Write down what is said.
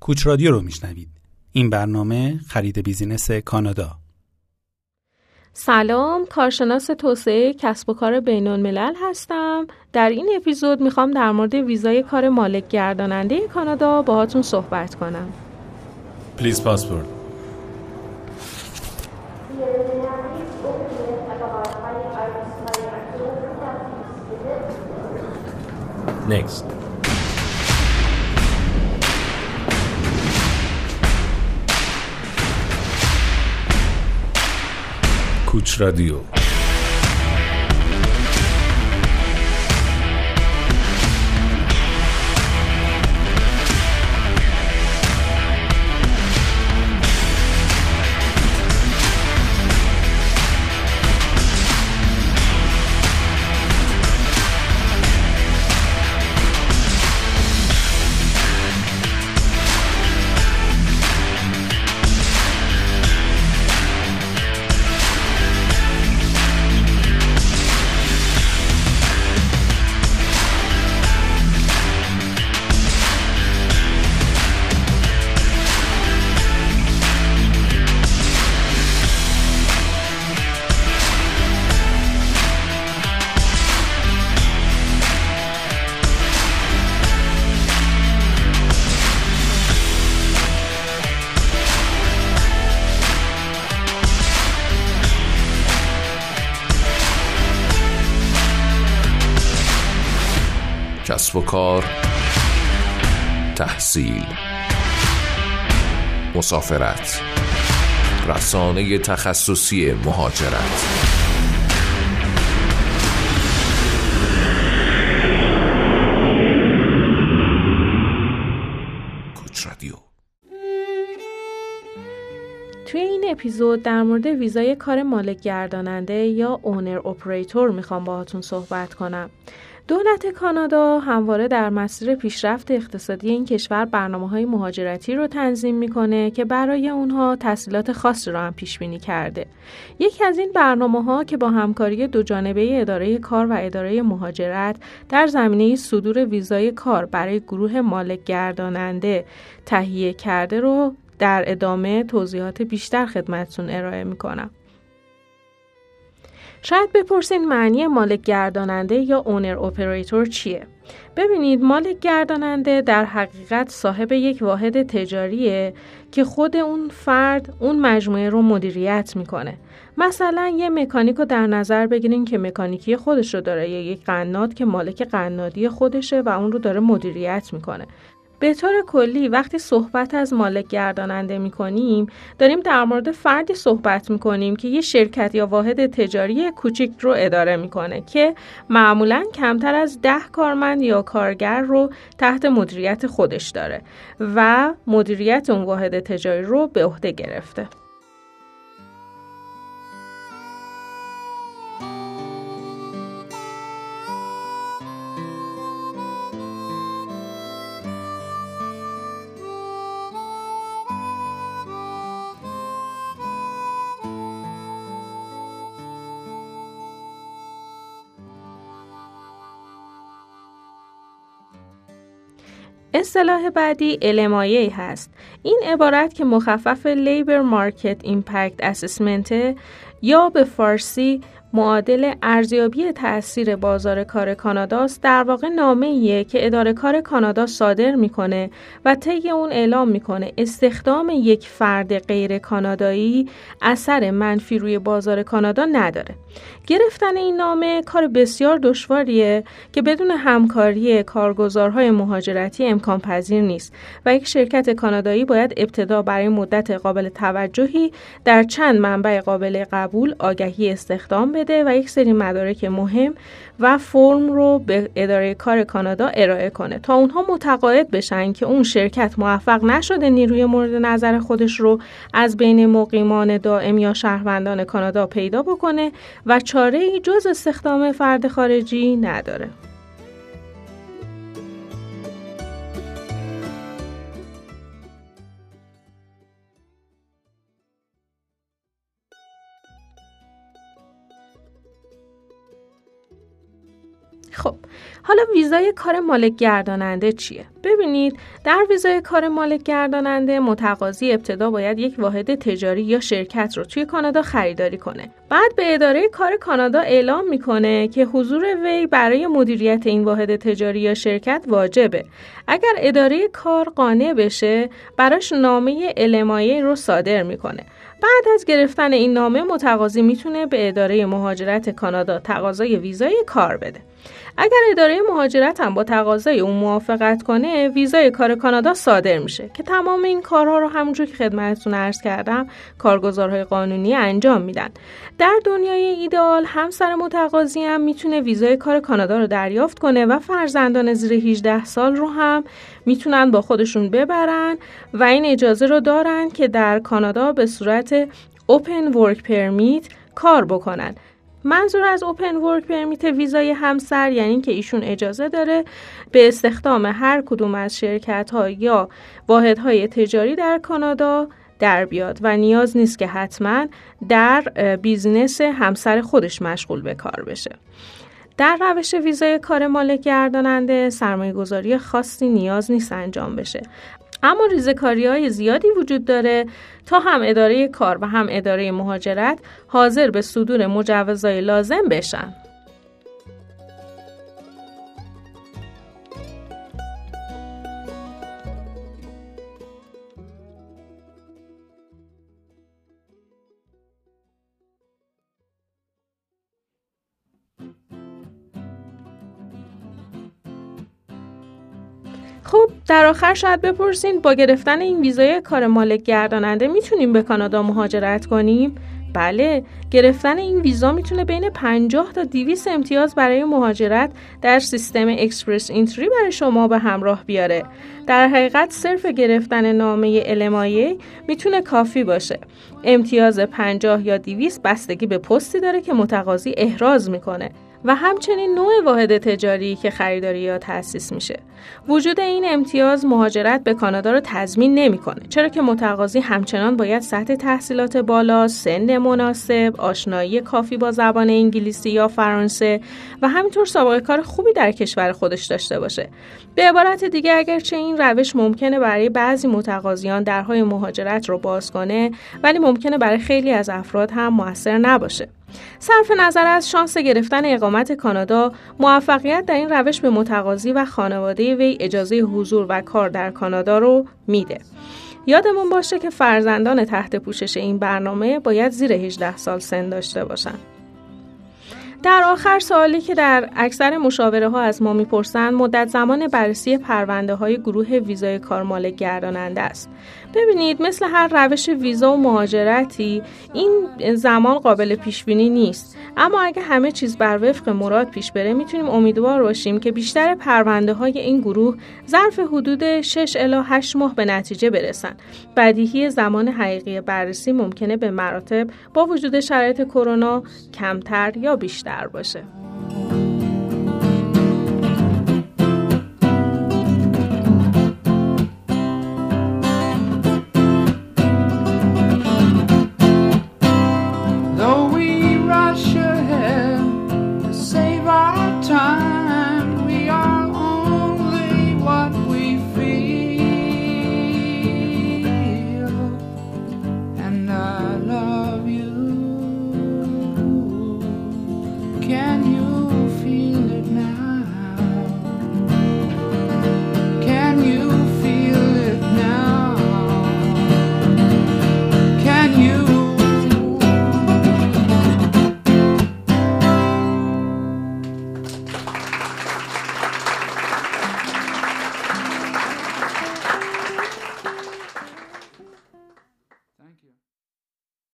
کوچ رادیو رو میشنوید. این برنامه خرید business کانادا. سلام کارشناس توسعه کسب و کار بین‌الملل هستم در این اپیزود می‌خوام در مورد ویزای کار مالک گرداننده کانادا باهاتون صحبت کنم please passport Next. کوچ رادیو کسب و کار تحصیل مسافرت رسانه تخصصی مهاجرت. کوچ رادیو. توی این اپیزود در مورد ویزای کار مالک گرداننده یا اونر اپریتور می‌خوام باهاتون صحبت کنم. دولت کانادا همواره در مسیر پیشرفت اقتصادی این کشور برنامه های مهاجرتی رو تنظیم می‌کنه که برای اونها تحصیلات خاصی رو هم پیش بینی کرده. یکی از این برنامه ها که با همکاری دو جانبه اداره کار و اداره مهاجرت در زمینه صدور ویزای کار برای گروه مالک گرداننده تهیه کرده رو در ادامه توضیحات بیشتر خدمتتون ارائه می‌کنم. شاید بپرسید معنی مالک گرداننده یا owner operator چیه؟ ببینید مالک گرداننده در حقیقت صاحب یک واحد تجاریه که خود اون فرد اون مجموعه رو مدیریت می‌کنه. مثلا یه مکانیک رو در نظر بگیرین که مکانیکی خودش رو داره یا یک قناد که مالک قنادی خودشه و اون رو داره مدیریت می‌کنه. به طور کلی وقتی صحبت از مالک گرداننده می کنیم داریم در مورد فردی صحبت می کنیم که یه شرکت یا واحد تجاری کوچیک رو اداره می‌کنه که معمولا کمتر از ده کارمند یا کارگر رو تحت مدیریت خودش داره و مدیریت اون واحد تجاری رو به عهده گرفته. اصطلاح بعدی LMIA هست. این عبارت که مخفف Labour Market Impact Assessment یا به فارسی معادل ارزیابی تاثیر بازار کار کاناداست در واقع نامه ایه که اداره کار کانادا صادر می‌کنه و طی اون اعلام می‌کنه استخدام یک فرد غیر کانادایی اثر منفی روی بازار کانادا نداره. گرفتن این نامه کار بسیار دشواریه که بدون همکاری کارگزارهای مهاجرتی امکان پذیر نیست و یک شرکت کانادایی باید ابتدا برای مدت قابل توجهی در چند منبع قابل قبول آگهی استخدام بده و یک سری مدارک مهم و فرم رو به اداره کار کانادا ارائه کنه تا اونها متقاعد بشن که اون شرکت موفق نشده نیروی مورد نظر خودش رو از بین مقیمان دائم یا شهروندان کانادا پیدا بکنه و چاره ای جز استخدام فرد خارجی نداره. حالا ویزای کار مالک گرداننده چیه؟ ببینید در ویزای کار مالک گرداننده متقاضی ابتدا باید یک واحد تجاری یا شرکت رو توی کانادا خریداری کنه. بعد به اداره کار کانادا اعلام می‌کنه که حضور وی برای مدیریت این واحد تجاری یا شرکت واجبه. اگر اداره کار قانع بشه براش نامه علمایه رو صادر می‌کنه. بعد از گرفتن این نامه متقاضی می‌تونه به اداره مهاجرت کانادا تقاضای ویزای کار بده. اگر اداره مهاجرت هم با تقاضای اون موافقت کنه ویزای کار کانادا صادر میشه. که تمام این کارها رو همونجور که خدمتتون عرض کردم کارگزارهای قانونی انجام میدن. در دنیای ایدئال همسر متقاضی هم می‌تونه ویزای کار کانادا رو دریافت کنه و فرزندان زیر 18 سال رو هم می‌تونن با خودشون ببرن و این اجازه رو دارن که در کانادا به صورت Open Work Permit کار بکنن. منظور از Open Work Permit ویزای همسر یعنی که ایشون اجازه داره به استخدام هر کدوم از شرکت ها یا واحد های تجاری در کانادا در بیاد و نیاز نیست که حتما در business همسر خودش مشغول به کار بشه. در روش ویزای کار مالک گرداننده سرمایه گذاری خاصی نیاز نیست انجام بشه اما ریزکاری های زیادی وجود داره تا هم اداره کار و هم اداره مهاجرت حاضر به صدور مجوزهای لازم بشن. خب در آخر شاید بپرسین با گرفتن این ویزای کار مالک گرداننده می‌تونیم به کانادا مهاجرت کنیم؟ بله گرفتن این ویزا می‌تونه بین 50 تا 200 امتیاز برای مهاجرت در سیستم اکسپرس اینتری برای شما به همراه بیاره. در حقیقت صرف گرفتن نامه المایه می‌تونه کافی باشه. امتیاز 50 یا 200 بستگی به پستی داره که متقاضی احراز می‌کنه. و همچنین نوع واحد تجاری که خریداری یا تأسیس میشه. وجود این امتیاز مهاجرت به کانادا رو تضمین نمی‌کنه چرا که متقاضی همچنان باید سطح تحصیلات بالا، سن مناسب، آشنایی کافی با زبان انگلیسی یا فرانسه و همینطور سابقه کار خوبی در کشور خودش داشته باشه. به عبارت دیگه اگرچه این روش ممکنه برای بعضی متقاضیان درهای مهاجرت رو باز کنه ولی ممکنه برای خیلی از افراد هم موثر نباشه. صرف نظر از شانس گرفتن اقامت کانادا موفقیت در این روش به متقاضی و خانواده وی اجازه حضور و کار در کانادا رو میده یادمون باشه که فرزندان تحت پوشش این برنامه باید زیر 18 سال سن داشته باشند. در آخر سوالی که در اکثر مشاوره ها از ما می‌پرسند مدت زمان بررسی پرونده های گروه ویزای کارمالک گرداننده است ببینید مثل هر روش ویزا و مهاجرتی این زمان قابل پیش بینی نیست. اما اگه همه چیز بر وفق مراد پیش بره می‌تونیم امیدوار باشیم که بیشتر پرونده های این گروه ظرف حدود 6 الی 8 ماه به نتیجه برسن. بدیهی زمان حقیقی بررسی ممکنه به مراتب با وجود شرایط کرونا کمتر یا بیشتر باشه.